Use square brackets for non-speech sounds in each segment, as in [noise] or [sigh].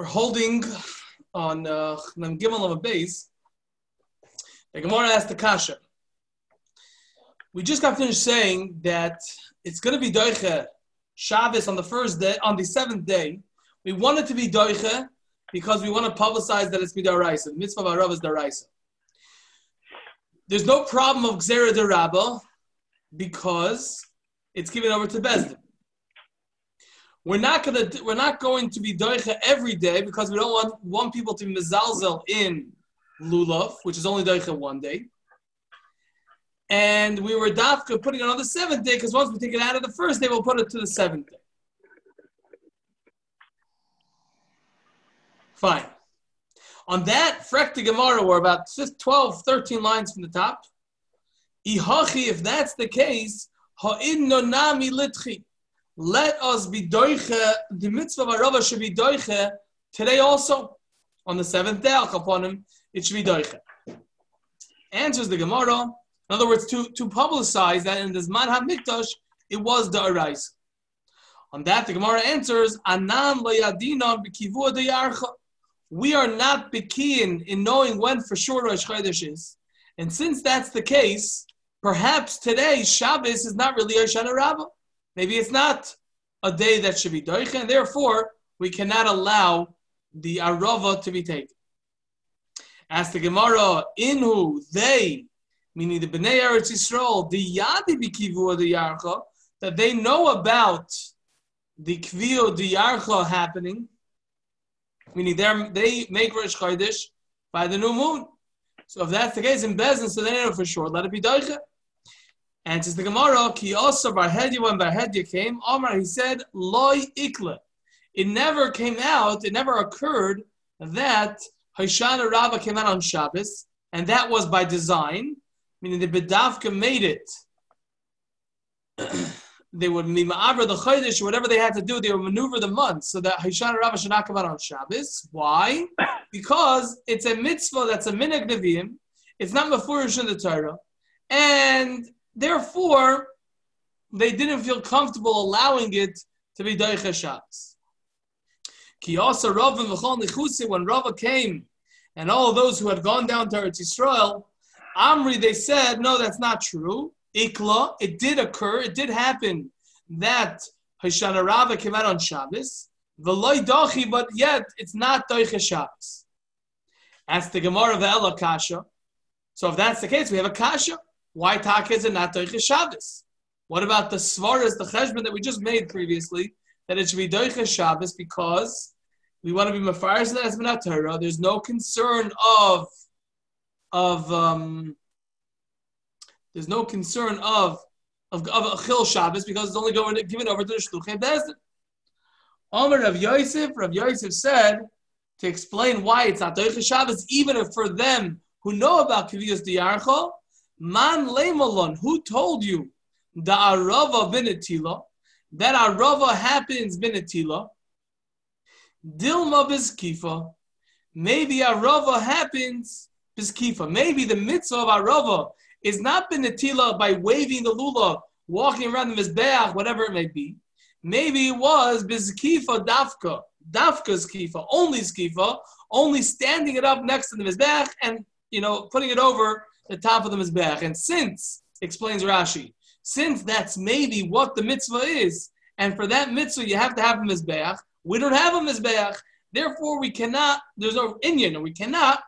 We're holding on uh, Gimel of a base. The Gemara asked the Kasha. We just got finished saying that it's going to be Doiche Shabbos on the first day, on the seventh day. We want it to be Doiche because we want to publicize that it's Midaraisa. The mitzvah of Arav is Daraisa. There's no problem of Gzera de Rabba because it's given over to Bezdin. We're not gonna we're not going to be doicha every day because we don't want want people to be mezalzel in lulav, which is only doicha one day. And we were dafka putting it on the seventh day because once we take it out of the first day, we'll put it to the seventh day. Fine. On that, Frekta Gemara, we're about 12, 13 lines from the top. Ihachi, if that's the case, ha'in nonami litchi let us be doiche, the mitzvah of Arava should be doiche today also. On the seventh day, upon him, it should be doiche. Answers the Gemara. In other words, to, to publicize that in this Manham Mikdash, it was the Arais. On that, the Gemara answers, Anan layadina b'kivua deyarcha. We are not bekiin in knowing when for sure Rosh Chodesh is. And since that's the case, perhaps today Shabbos is not really Hoshana Rabbah. Maybe it's not a day that should be doicha, and therefore we cannot allow the arava to be taken. As the Gemara, inhu they, meaning the Bnei Eretz Yisrael, the yadi bikivu the yarcha, that they know about the kvio the yarcha happening, meaning they make Rosh Chodesh by the new moon. So if that's the case in Bezin, so they know for sure. Let it be doicha. And says the Gemara, Ki also Barhedia when Barhedia came, Omar, he said, Loi Ikle. It never came out, it never occurred that Hoshana Rabbah came out on Shabbos, and that was by design, meaning the Bedavka made it. [clears throat] they would mima'avra the chodesh, whatever they had to do, they would maneuver the month so that Hoshana Rabbah should not come out on Shabbos. Why? [coughs] Because it's a mitzvah that's a minhag neviim. It's not mafurish in the Torah, and Therefore, they didn't feel comfortable allowing it to be Daicha Shabbos. Ki also Rav and when Rava came and all those who had gone down to Eretz Yisrael, Amri, they said, no, that's not true. Ikla, it did occur, it did happen that Hoshana Rava came out on Shabbos. V'loy dochi, but yet it's not Daicha Shabbos. Ask the Gemara of Ella Kasha. So if that's the case, we have a Kasha. Why taka is it not Doicha Shabbos? What about the Svaras, the Cheshbon that we just made previously, that it should be Doicha Shabbos because we want to be Mefaris that has been. There's no concern of, of, um, there's no concern of, of, of Achil Shabbos because it's only going given over to the Shluchei Bezdin. Omer Rav Yosef, Rav Yosef said, to explain why it's not Doicha Shabbos, even if for them who know about Kiviyas Diyarcho, Man lemalon, who told you the arava binatila? That arava happens binatila. Dilma biskifa. Maybe arava happens biskifa. Maybe the mitzvah of arava is not binatila by waving the lulav, walking around the mizbeach, whatever it may be. Maybe it was bizkifa dafka, dafka skifa, only skifa, only standing it up next to the mizbeach and you know putting it over the top of the Mizbeach. And since, explains Rashi, since that's maybe what the mitzvah is, and for that mitzvah you have to have a Mizbeach, we don't have a Mizbeach, therefore we cannot, there's no Indian, we cannot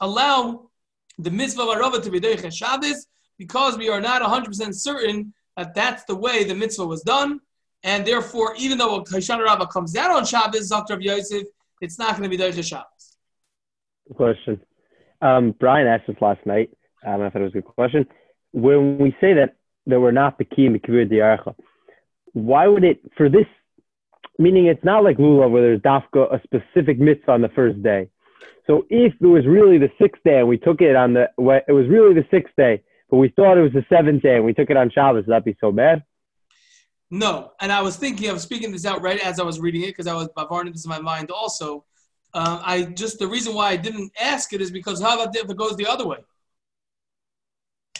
allow the mitzvah of Arava to be Deich Shabbos because we are not 100% certain that that's the way the mitzvah was done. And therefore, even though Hoshana Rabbah comes down on Shabbos, Dr. Rav Yosef, it's not going to be Deich Shabbos. Question. Um, Brian asked us last night I thought it was a good question. When we say that that we're not in kibir diarcha, why would it for this? Meaning, it's not like lulav where there's dafka a specific mitzvah on the first day. So if it was really the sixth day and we took it on the, it was really the sixth day, but we thought it was the seventh day and we took it on Shabbos, would that be so bad? No, and I was thinking of speaking this out right as I was reading it because I was bavarning this in my mind also. Uh, I just the reason why I didn't ask it is because how about if it goes the other way?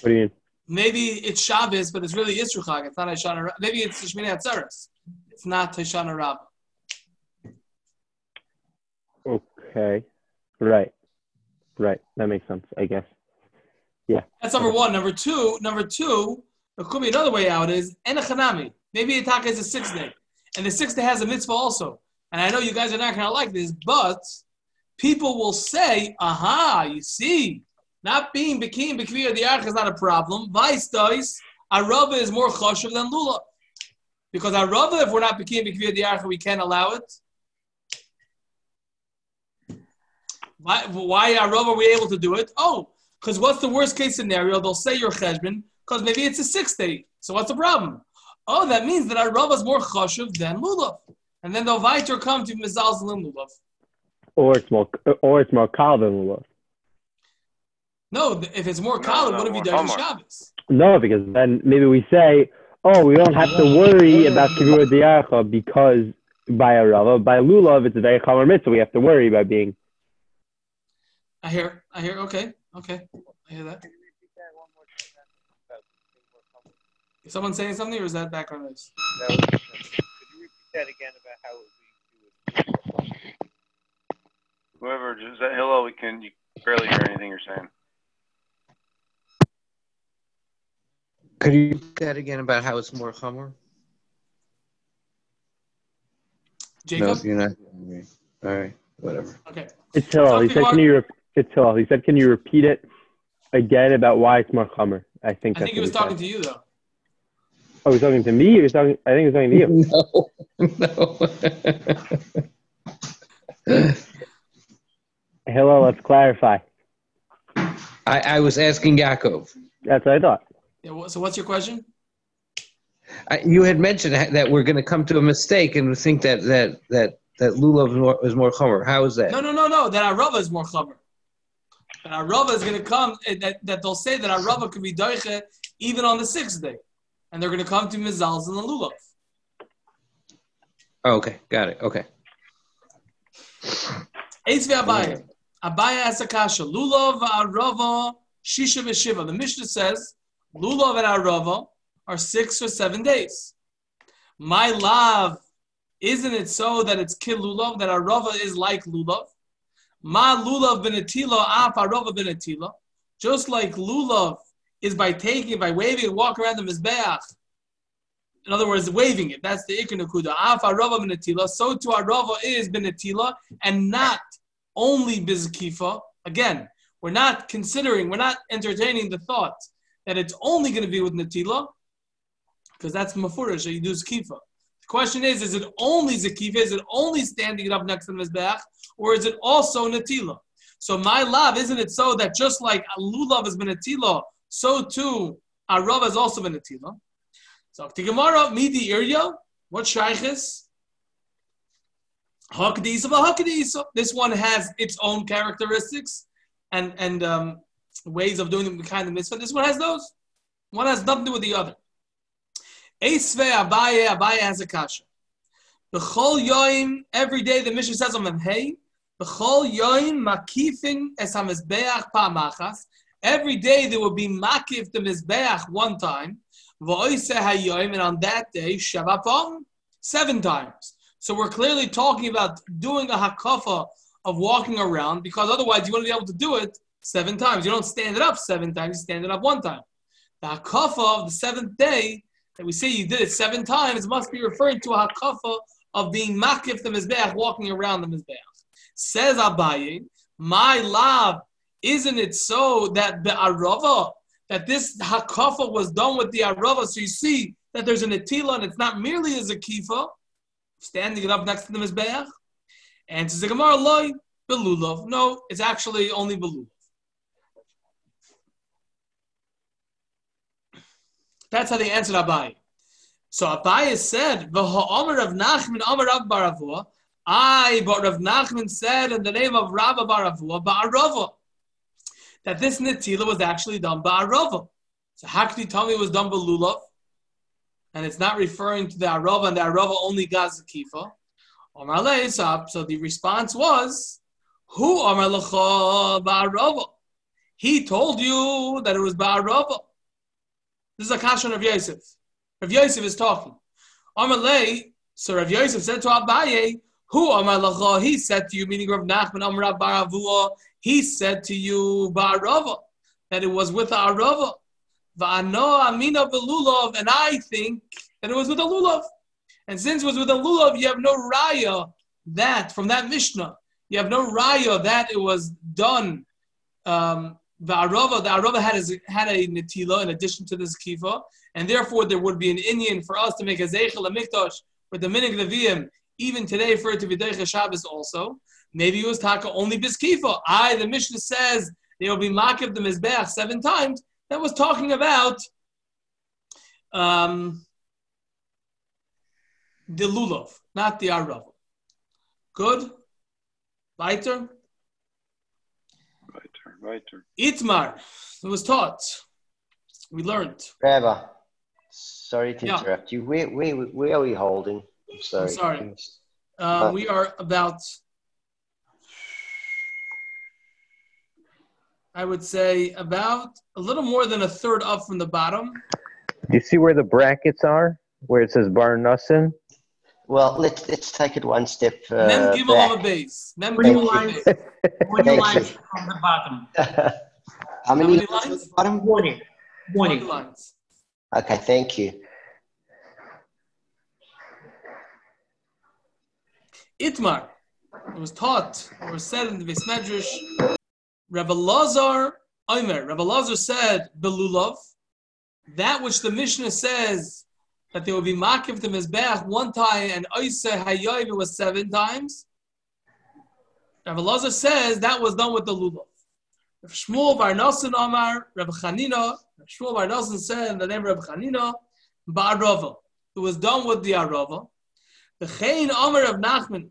What do you mean? Maybe it's Shabbos, but it's really Yisruchag. It's not Hoshana. Maybe it's Shmini Atzeres. It's not Hoshana Rabbah. Okay. Right. Right. That makes sense, I guess. Yeah. That's number one. Number two, number two, there could be another way out is enachanami. Maybe Itaka is a sixth day. And the sixth day has a mitzvah also. And I know you guys are not gonna like this, but people will say, aha, you see, not being Bekim Bekvir the Ark is not a problem. Vice does, Arava is more choshev than Lula. Because Arava, if we're not Bekim Bekvir the Ark, we can't allow it. Why, why Arava are we able to do it? Oh, because what's the worst case scenario? They'll say you're cheshbon because maybe it's a six day. So what's the problem? Oh, that means that Arava is more choshev than Lulav. And then they'll weiter come to Mizal's Lulav. Or it's more, or it's more kal than lulav. No, if it's more kal, no, what if he more does Shabbos? No, because then maybe we say, oh, we don't have to worry about kibur diarcha because by a rava, by lulav, it's a very chomer mitzvah. We have to worry about being. I hear, I hear, okay, okay. I hear that. Is someone saying something or is that background noise? That was, could you repeat that again about how it would be? Whoever, is that Hillel, we can you barely hear anything you're saying. Could you repeat that again about how it's more chomer? Jacob? No, you're not. hearing me. All right, whatever. Okay. It's Hillel. He said, can you? Rep- it's Hillel. He said, can you repeat it again about why it's more chomer? I think. I think he what was said. talking to you though. Oh, he's talking to me. He was talking. I think he was talking to you. [laughs] No, no. Hillel, let's clarify. I, I was asking Yaakov. That's what I thought. Yeah, so what's your question? I, you had mentioned that we're going to come to a mistake and think that that that that lulav is more, is more chomer. How is that? No, no, no, no. That Arava is more chamer. That Arava is going to come. eh, That, that they'll say that Arava could be doiche even on the sixth day, and they're going to come to Mizal's and the Lulav. Oh, okay, got it. Okay. Eitzvi Abaye. Abaye has a kasha. Lulav Arava Shisha Veshiva. The Mishnah says Lulav and Arava are six or seven days. My love, isn't it so that it's kil Lulav, that Arava is like Lulav? Ma Lulav benetila, af Arava benetila. Just like Lulav is by taking by waving walk around the Mizbeach. In other words, waving it. That's the Ikar Nakuda. Af Arava benetila. So to Arava is benetila and not only bizkifa. Again, we're not considering, we're not entertaining the thought that it's only going to be with natila, because that's mafurish you do zkifa. The question is, is it only zakifa? Is it only standing it up next to the mizbeach, or is it also natila? So my love, isn't it so that just like lulav has been natila, so too arav has also been natila? So the Gemara, midi irya, what shaykhis? Hakadisa, but Hakadisa. This one has its own characteristics and and um, ways of doing the kind of mitzvah. This one has those. One has nothing to do with the other. Eisve Abaye, Abaye has a kasha. The chol yoim, every day the mission says on them, hey, the chol yoim makifin es hamizbeach pa'amachas. Every day there will be makif the mizbeach one time. V'oise hayoim, and on that day, shavapam, seven times. So we're clearly talking about doing a hakafa of walking around because otherwise you to be able to do it seven times. You don't stand it up seven times, you stand it up one time. The hakafa of the seventh day that we say you did it seven times must be referring to a hakafa of being makif the mizbeach, walking around the mizbeach. Says Abaye, my love, isn't it so that the arava, that this hakafa was done with the arava? So you see that there's an atila and it's not merely a zakifa, standing it up next to the mizbeach. And says the Gemara, loy belulav. No, it's actually only belulav. That's how they answered Abaye. So Abaye said, "V'ha'omer of Nachman, Omer Rav Baravua." I, but Rav Nachman said in the name of Rabba Baravua, Ba'arava, that this netila was actually done Ba'arava. So how could you tell me it was done Belulav? And it's not referring to the Arava, and the Arava only got Zakifa. So the response was, Who Omar Lecha Ba'arava? He told you that it was Ba'arava. This is a kashan of Yosef. Rav Yosef is talking. Omar Le, so Rav Yosef said to Abaye, Who Amar Lacha? He said to you, meaning Rav Nachman Amar Baravua. He said to you, Ba'arava, that it was with Arava. Va'ano Amina Belulav, and I think that it was with a lulav. And since it was with a lulav, you have no raya that from that Mishnah. You have no raya that it was done. Um, the Arava, the Arava had a, had a netila in addition to this kifa, and therefore there would be an Indian for us to make a zeichel a mikdash for the minig leviyim, even today for it to be deicha Shabbos also. Maybe it was taka only biskifa. I, the Mishnah says they will be makiv the mizbeach seven times. That was talking about um, the lulav, not the arava. Good. Weiter. Weiter, weiter. Itmar. It was taught. We learned. Rabbi, sorry to Yeah. interrupt you. Where, where, where are we holding? I'm sorry. sorry. Uh, we are about, I would say, about a little more than a third up from the bottom. Do you see where the brackets are? Where it says Bar Nussin? Well, let's let's take it one step uh, Mem Gimel on the base. Mem Thank Gimel on the base. Lines you. from the bottom. [laughs] How many, many lines lines? bottom? Warning. Warning. lines. Okay, thank you. Itmar. It was taught or said in the Beis Medrash. Rabbi Lazar Omer. Rabbi Lazar said, Belulav, that which the Mishnah says that there will be makiv to Mizbeach one time and Oise Hayoiv it was seven times. Rabbi Lazar says that was done with the Lulav. Rav Shmuel Bar Nosson Amar, Rabbi Chanina, Rav Shmuel Bar Nosson said in the name of Rabbi Chanina, Ba'arava. It was done with the Arava. The Chain Amar of Nachman.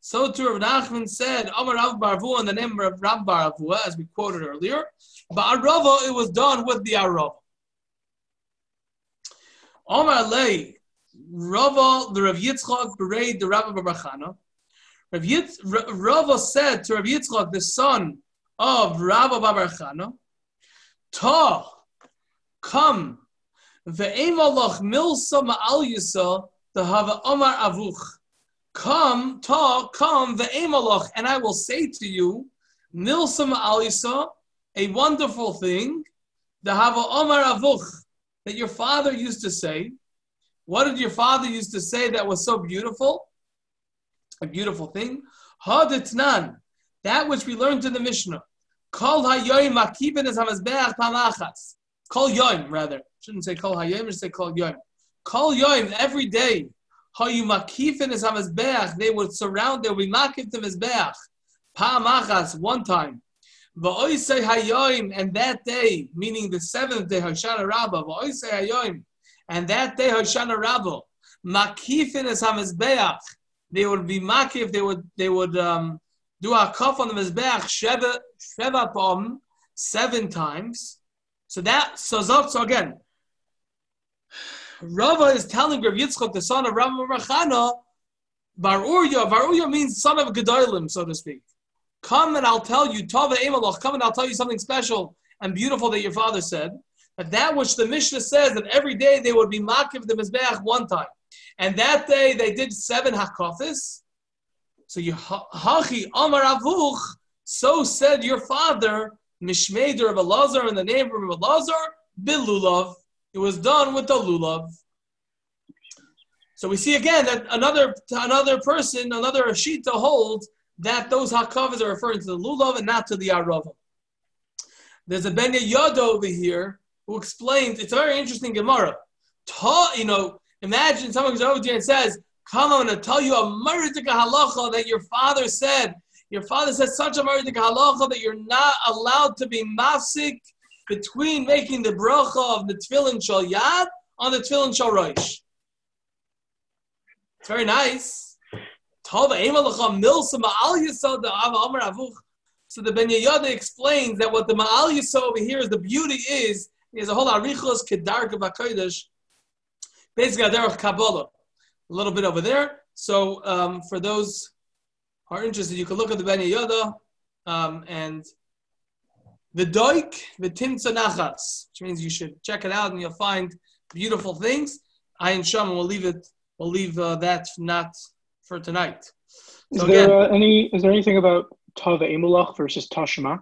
So too Rav Nachman said, Amar Rav Barvu in the name of Rav Barvu, as we quoted earlier. Ba'arava, it was done with the Arava. Amar Lei, Rava, the Rav Yitzchak, berated the Rabbi Barachana. Rav Yitz, Ra- Rava said to Rav Yitzchak, the son of Rabbi Barachana, Ta, come, ve'emalach milsa ma'al yisa, the hava Amar Avuch. Come, ta, come, ve'emalach, and I will say to you, milsa ma'al yisa, a wonderful thing, the hava Amar Avuch, that your father used to say. What did your father used to say that was so beautiful? A beautiful thing. Haditnan, that which we learned in the Mishnah. Kol hayoim makibin es hamazbeach palachas. Kol yoim, rather. Shouldn't say kol hayoim, should say kol yoim. Kol yoim, every day. Hayu makifin es hamazbeach. They would surround, they would be makif to mizbeach. Palachas, one time. And that day, meaning the seventh day, Hoshana Rabbah, and that day, Hoshana Rabbah, makifin es hamizbeach, they would be makif, they would, they would um, do a kaf on the mizbeach, sheva, pom, seven times. So that, so so again, Rava is telling Rav Yitzchak, the son of Rav Rachana, Bar Urya, Bar means son of Gedolim, so to speak. Come and I'll tell you, Tava come and I'll tell you something special and beautiful that your father said. That that which the Mishnah says that every day they would be makiv the Mizbeach one time. And that day they did seven hakafis. So you hachi Amar Avuch, so said your father, Mishmeder of Elazar in the name of Elazar, Bilulav. It was done with the lulav. So we see again that another another person, another Ashita holds that those hakavas are referring to the lulav and not to the arava. There's a Ben Yod over here who explains it's a very interesting Gemara. Ta, you know, imagine someone goes over to you and says, "Come, on, I'm tell you a maritika halacha that your father said. Your father said such a maritika halacha that you're not allowed to be mafsik between making the bracha of the tefillin shal yad on the tefillin shal roish." It's very nice. So the Ben Yehoyada explains that what the ma'al yisod over here is the beauty is he has a whole arichos kedarka b'kodesh. Basically, a derech kabbalah, a little bit over there. So um, for those who are interested, you can look at the Ben Yehoyada um, and the doik the timtza nachas, which means you should check it out and you'll find beautiful things. I and Shama will leave it. We'll leave uh, that not for tonight. Is So there uh, any? Is there anything about Tav Emulach versus Tashma?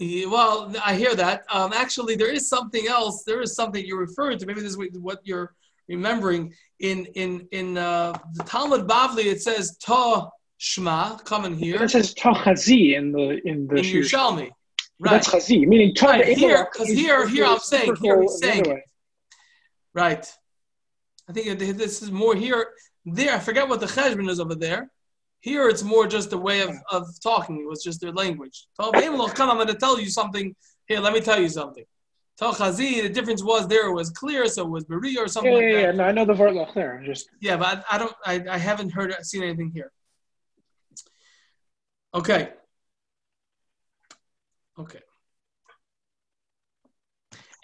Well, I hear that. Um, actually, there is something else. There is something you're referring to. Maybe this is what- you're remembering. In in in uh, the Talmud Bavli, it says Ta Shma. Coming here It says Tav Chazi in the in the in Yerushalmi. Right. That's Chazi, meaning Tav Right, here- Emulach 'cause is- here- here I'm saying- here he's reciprocal saying. Right. I think this is more here. There, I forget what the cheshbon is over there. Here, it's more just a way of, of talking. It was just their language. Tov Eimelach, Come, I'm going to tell you something. Here, let me tell you something. Tov Chazi, the difference was there it was clear, so it was Beria or something Yeah, like yeah, that. yeah. No, I know the Vortlach there. Just Yeah, but I, I don't. I, I haven't heard seen anything here. Okay. Okay.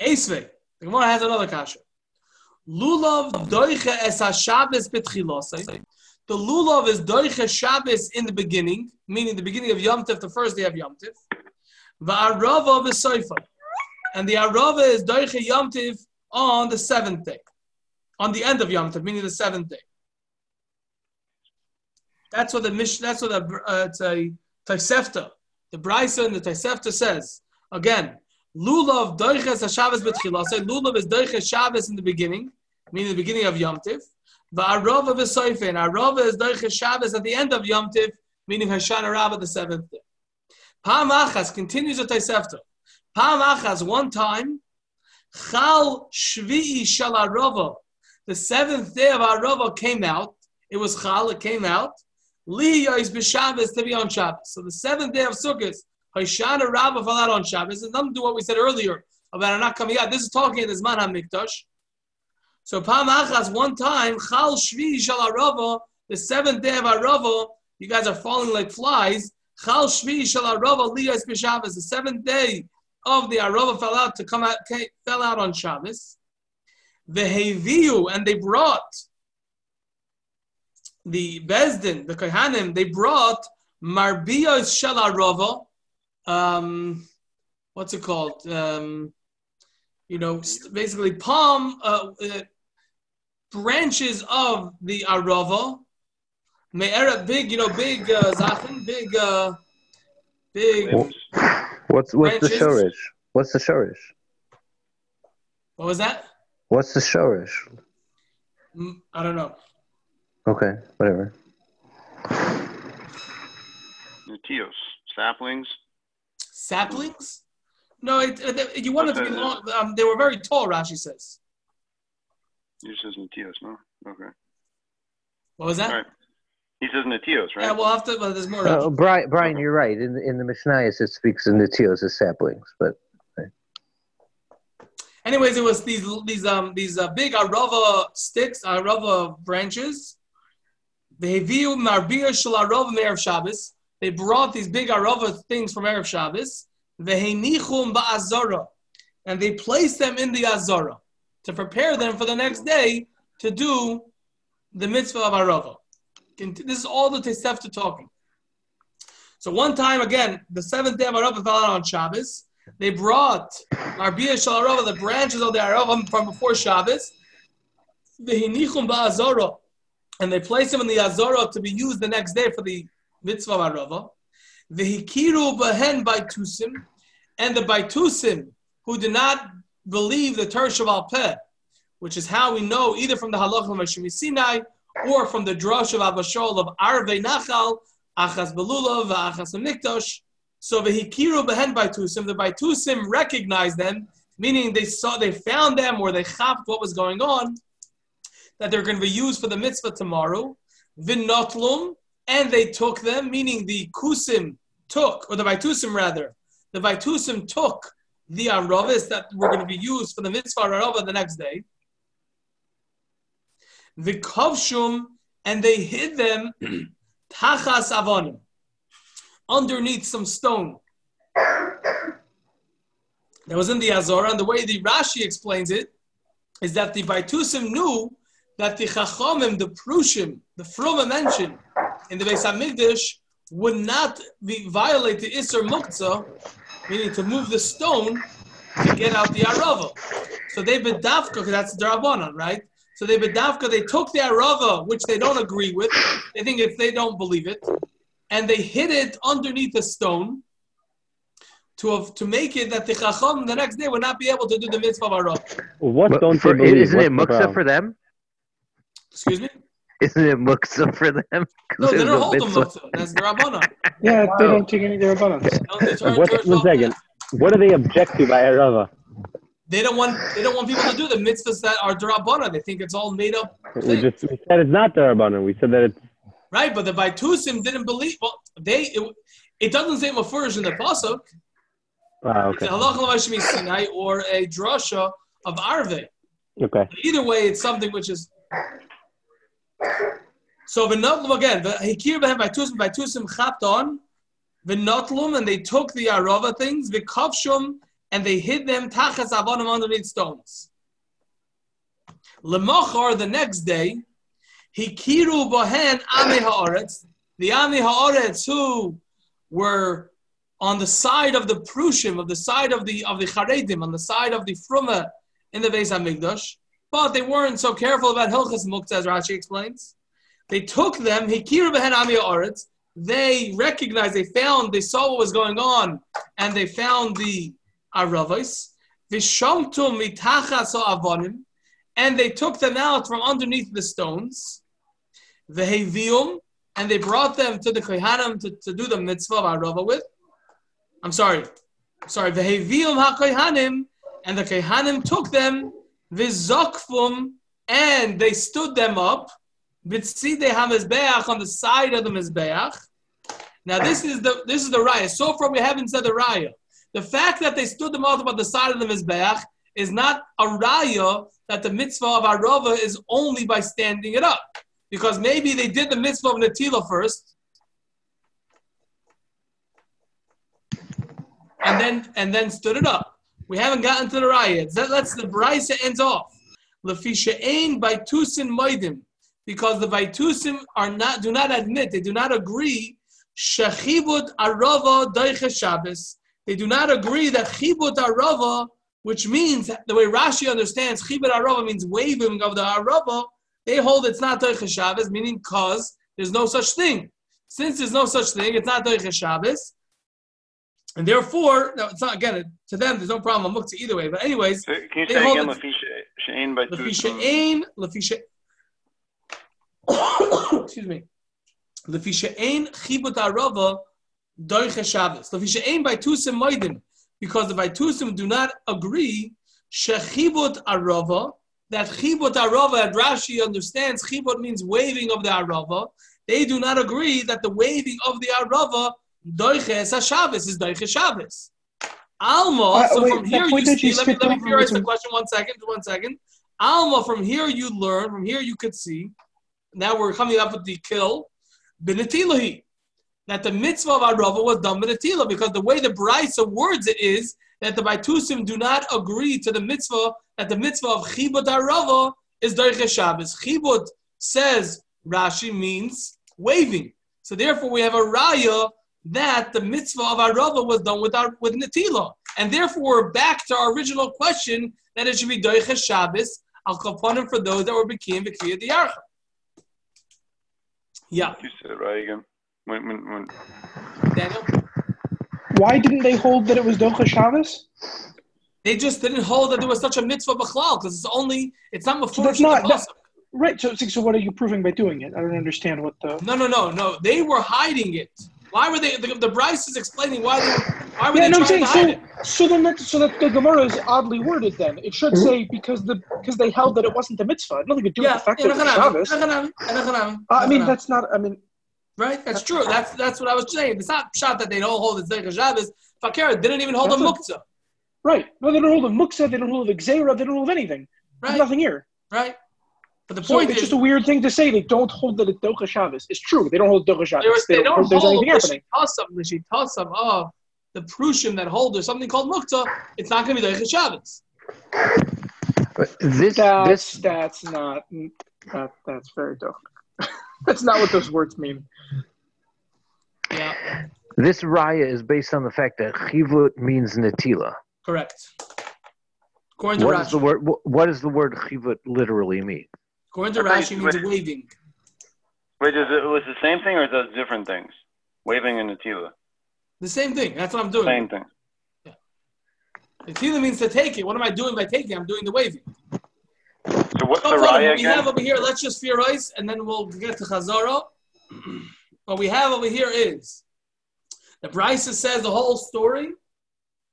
Esve. The Gemara has another kasha. Lulav doiche es haShabbos betchilosei. The lulav is doiche Shabbos in the beginning, meaning the beginning of Yom Tif, the first day of Yom Tif. Va'arava v'soifa. And the arava is doiche Yom Tif on the seventh day on the end of Yom Tov, meaning the seventh day. That's what the Mish. That's what the uh, Tosefta. The Brisa and the Tosefta says again. Lulav doiches Hashabbos betchilasei. Lulav is doiches Shabbos in the beginning, meaning the beginning of Yom Tiv. Va'arava v'soife. And arava is doiches Shabbos at the end of Yom Tiv, meaning Hoshana Rabbah, the seventh day. Pam achas continues the Tosefta. Pam achas one time. Chal shvi'i shal arava. The seventh day of Arava came out. It was Chal, it came out. Li is b'Shabbos to be on Shabbos. So the seventh day of Sukkot, Hoshana fell out on Shabbos. Nothing to do what we said earlier about it not coming out. This is talking in the Zman HaMikdash. So Pam Achas, one time, Chal Shvi Shal Arava, the seventh day of Arava, you guys are falling like flies. Chal Shvi Shal Arava Li b'Shabbos. The seventh day of the Arava fell out to come out, fell out on Shabbos. The Heviu, and they brought the Bezdin, the Kohanim, they brought Marbiyos Shel Arava, um, what's it called? Um, you know, st- basically palm uh, uh, branches of the Arava. Me'era, big, you know, big uh, Zachin, big, uh, big. Limbs. What's what's the shorish? What's the shorish? What was that? What's the shorish? Mm, I don't know. Okay, whatever. Natios. Saplings. Saplings? No, it, it, you want it to be long. Um, they were very tall. Rashi says. He says Natios, no? Okay. What was that? All right. He says Natios, right? Yeah, we'll have to. Well, there's more. Uh, Brian, Brian, you're right. In the, in the Mishnayos, it speaks of natios as saplings, but Anyways, it was these these um these uh, big arava sticks, arava branches. They viewed marbia shel arava me'erev Shabbos. They brought these big arava things from erev Shabbos. Vehenichum ba'azara, and they placed them in the azara to prepare them for the next day to do the mitzvah of arava. This is all the Tosefta talking. So one time again, the seventh day of arava fell out on Shabbos. They brought Arbia Shalarava, the branches of the Arava from before Shabbos, the Hinichum Ba'azara, and they placed them in the Azara to be used the next day for the mitzvah of Arava. The Hikiru Bahen Baitusim, and the Baitusim, who did not believe the Torah Shabbal Peh, which is how we know either from the Halach of Mashimi Sinai or from the Drush of Abashol of Arve Nachal, Achas Belulav, Achas Mikdosh. So the Hikiru Behen Baitusim, the Baitusim recognized them, meaning they saw, they found them or they chapped what was going on, that they're going to be used for the mitzvah tomorrow. Vinotlum, and they took them, meaning the Kusim took, or the Baitusim rather, the Baitusim took the Aravis that were going to be used for the mitzvah Arava the next day. The Kovshum, and they hid them [clears throat] Tachas Avonim underneath some stone that was in the Azora. And the way the Rashi explains it is that the Baitusim knew that the Chachomim, the Prushim, the Fruma mentioned in the Beis Hamikdash would not be, violate the Isser Muktzah, meaning to move the stone to get out the Arava. So they bedavka, because that's the Rabbanon, right? So they bedavka, they took the arava, which they don't agree with. They think if they don't believe it, and they hid it underneath a stone to have, to make it that the chacham the next day would not be able to do the mitzvah of arava. What But don't for- they believe? Isn't it What's the muksa for them? Excuse me? Isn't it muksa for them? [laughs] No, they don't hold the mitzvah. mitzvah. That's the rabbana. [laughs] Yeah, they don't take any of their abundance. No, [laughs] What, turn one second. What do they object to by Arava? They don't want they don't want people to do the mitzvahs that are derabana. They think it's all made up. We just we said it's not Darabana. We said that it's Right, but the Baitusim didn't believe. Well, they it, it doesn't say mafurish in the pasuk. ah, It's okay. a halacha l'mashmi Sinai or a drasha of Arve. Okay. Either way, it's something which is. So v'notlum again. the Hikir b'hem Baitusim Baitusim chapped on v'notlum and they took the arava things the v'kavshum and they hid them tachas avonim underneath stones. Lemachar the next day, hikiru bohen ame haaretz. The ame haaretz who were on the side of the prushim, of the side of the of the charedim, on the side of the fruma in the Beis Hamikdash, but they weren't so careful about hilchas muktzah, as Rashi explains. They took them ame haaretz. They recognized, they found, they saw what was going on, and they found the mitachas avonim and they took them out from underneath the stones, the hevium, and they brought them to the kohanim to, to do the mitzvah of arava with. I'm sorry, sorry, the hevium hakohanim, and the kohanim took them vizokfum, and they stood them up, bitzide hamizbeach on the side of the mizbeach. Now this is the this is the raya. So far we haven't said the raya. The fact that they stood them up on the side of the mizbeach is not a raya that the mitzvah of arava is only by standing it up, because maybe they did the mitzvah of netila first, and then and then stood it up. We haven't gotten to the raya. That lets the brisa ends off. Lefisha ein baitusin moedim, because the baitusim are not do not admit they do not agree shechibut arava doiche Shabbos. They do not agree that chibut arava which means the way Rashi understands chibur arava means waving of the arava. They hold it's not doicha Shabbos, meaning cause there's no such thing. Since there's no such thing, it's not doicha Shabbos, and therefore, no, it's not again to them. There's no problem on muktzah either way. But anyways, So can you say again, it- Lafi She'ain by ein lefisha. [coughs] Excuse me. Lefisha ein chibut arava doicha Shabbos. Lefisha ein by tusim moedim because the Vaitusim do not agree shechibut arava that chibut arava and Rashi understands chibut means waving of the arava. They do not agree that the waving of the arava doiches Shabbos is doiches Shabbos. Alma. Uh, so wait, from here you see. you Let me let me theorize the question. One second. One second. Alma. From here you learn. From here you could see. Now we're coming up with the kill. Benetilahi that the mitzvah of Arava was done a because the way the Brisa words it is that the Baitusim do not agree to the mitzvah that the mitzvah of Chibut Arava is Derech Shabbos. Chibut says Rashi means waving. So therefore we have a raya that the mitzvah of Arava was done with our with Natila. And therefore we're back to our original question that it should be Derech Shabbos al kaponim for those that were Bekim Bekriya Diyarcha. Yeah, You said it right again. When, when, when, Daniel. Why didn't they hold that it was Docha Shabbos? They just didn't hold that there was such a mitzvah b'chlal because it's only it's not before that's not- the. Right. So, so what are you proving by doing it? I don't understand what the. No, no, no, no. They were hiding it. Why were they? The, the Brisa is explaining why they. Why were Yeah, they no, I'm trying saying to hide so. it? So then, that, so that the Gemara is oddly worded. Then it should say because the because they held that it wasn't the mitzvah. It nothing to do Yeah, with the fact yeah, that it was Nechanami, Shabbos. Nechanami, Nechanami, Uh, I mean, that's not. I mean, right. That's true. That's that's what I was saying. It's not shot that they don't hold it Zeich Shabbos. Fakir didn't even hold a That's muktzah. right. No, they don't hold of Muksa. They don't hold of Xera. They don't hold of anything. There's nothing here. right. But the So point it's is, just a weird thing to say. They don't hold that it's Docha Shabbos. It's true. They don't hold Docha Shabbos. there was, they, don't hold there's hold anything the happening. shitasam, the shitasam of the prushim that hold there's something called muktzah. It's not going to be Zeich Shabbos. But This That's this that's not. That, that's very Docha. [laughs] that's not what those words mean. Yeah, this raya is based on the fact that chivut means netila. correct. According to What Rashi. does the word wh- what does the word chivut literally mean? According to Rashi, means wait. waving. Wait, is it was the same thing or is those different things? Waving and Natila. The same thing. That's what I'm doing. Same thing. Natila means to take it. What am I doing by taking? I'm doing the waving. So what's the problem. raya What we have over here, let's just fear ice, and then we'll get to Chazara. [clears throat] what we have over here is the Brisa says the whole story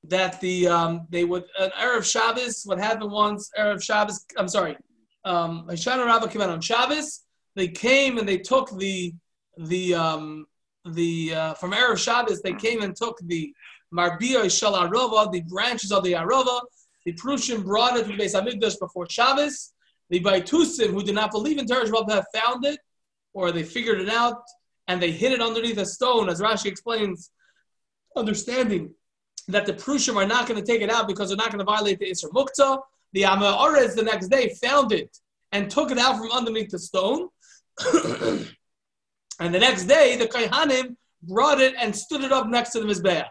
that the um, they would an Erev Shabbos. What happened once Erev Shabbos? I'm sorry, um, Hoshana Rabbah came out on Shabbos. They came and they took the the um, the uh, from Erev Shabbos. They came and took the Marbia Shal Arova, the branches of the Arova. The Prushim brought it to Beis Hamikdash before Shabbos. The Baitusim, who did not believe in Teresh have found it, or they figured it out, and they hid it underneath a stone, as Rashi explains, understanding that the Prushim are not going to take it out because they're not going to violate the Isra Mukta. The Amoritz the next day found it and took it out from underneath the stone. [coughs] and the next day, the Kaihanim brought it and stood it up next to the Mizbeach.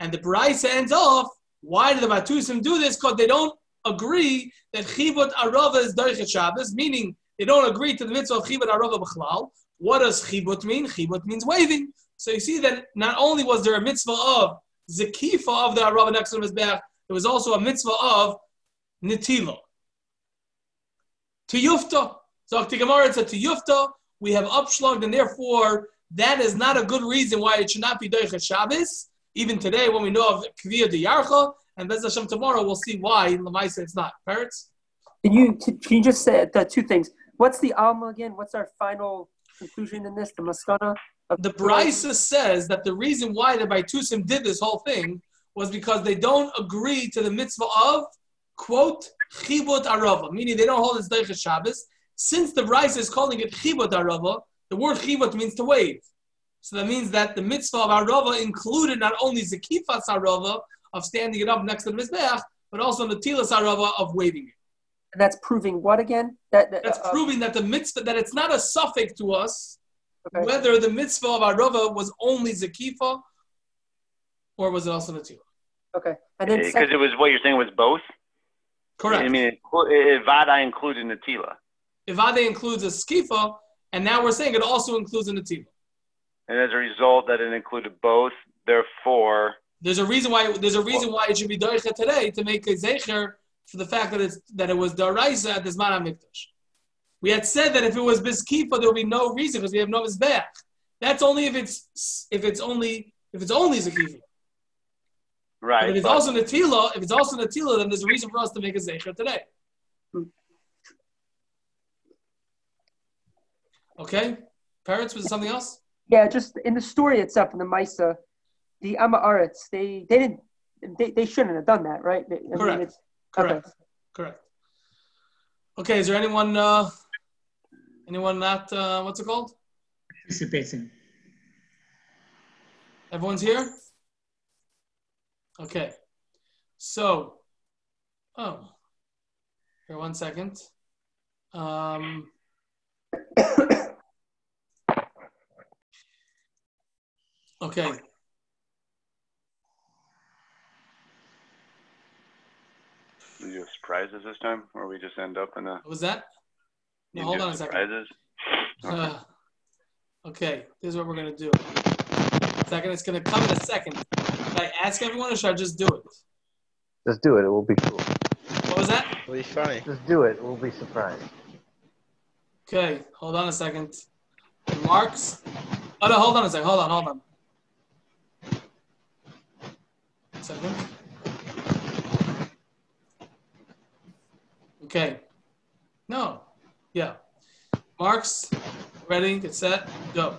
And the Brisa ends off, why did the Baitusim do this? Because they don't agree that Chivot Arava is Derech Shabbos, meaning they don't agree to the mitzvah of Chivot Arava B'chlal. What does Chibut mean? Chibut means waving. So you see that not only was there a mitzvah of Zekifa of the Arava next to the Mizbeach, there was also a mitzvah of Nitila. Tiyufta. So the Gemara said Tiyufta, we have upshlugged, and therefore that is not a good reason why it should not be Doichet Shabbos. Even today, when we know of Kviyah de Yarcha, and Bez Hashem tomorrow, we'll see why in Lamaisa it's not. Parrots? Can you can you just say the two things? What's the alma again? What's our final conclusion in this? The maskana. Of The Brisa says that the reason why the Baitusim did this whole thing was because they don't agree to the mitzvah of, quote, Chibut Arava, meaning they don't hold it Deicha Shabbos. Since the Brisa is calling it Chibut Arava, the word Chibut means to wave. So that means that the mitzvah of Arava included not only Zekifas Arava, of standing it up next to the Mizbeach, but also the Natilas Arava of waving it. And that's proving what again? That, that That's uh, proving that the mitzvah, that it's not a suffix to us, okay. whether the mitzvah of Arava was only Zekifa or was it also Natila. Okay. And then Because it was what you're saying was both. Correct. I mean, it, it, Vada included Natila, Ivade includes a skifa, and now we're saying it also includes a nativa. and as a result, that it included both. Therefore, There's a reason why there's a reason why it should be doicha today to make a zecher for the fact that it's that it was daraisa at the Zman HaMikdash. We had said that if it was biskifa, there would be no reason because we have no mizbeach. That's only if it's if it's only if it's only zakifa. Right? But if it's but- also natila, if it's also natila, then there's a reason for us to make a zecher today. Okay, parrots was it something else? yeah, just in the story itself, in the Misa, the Amaretz, they they didn't they, they shouldn't have done that, right? They- I mean, Correct. it's- Correct. Correct. Okay, is there anyone uh anyone not uh what's it called? participating. Everyone's here? Okay. So oh here one second. Um Okay. Do you have surprises this time, or we just end up in a? What was that? No, hold on a second. surprises? Uh, okay, this is what we're gonna do. Second, it's gonna come in a second. Should I ask everyone or should I just do it? Just do it. It will be cool. What was that? It'll be funny. Just do it. We'll be surprised. Okay, hold on a second. Marks. Oh no, hold on a second. Hold on, hold on. Second. Okay. No. Yeah. Marks, ready, get set, go.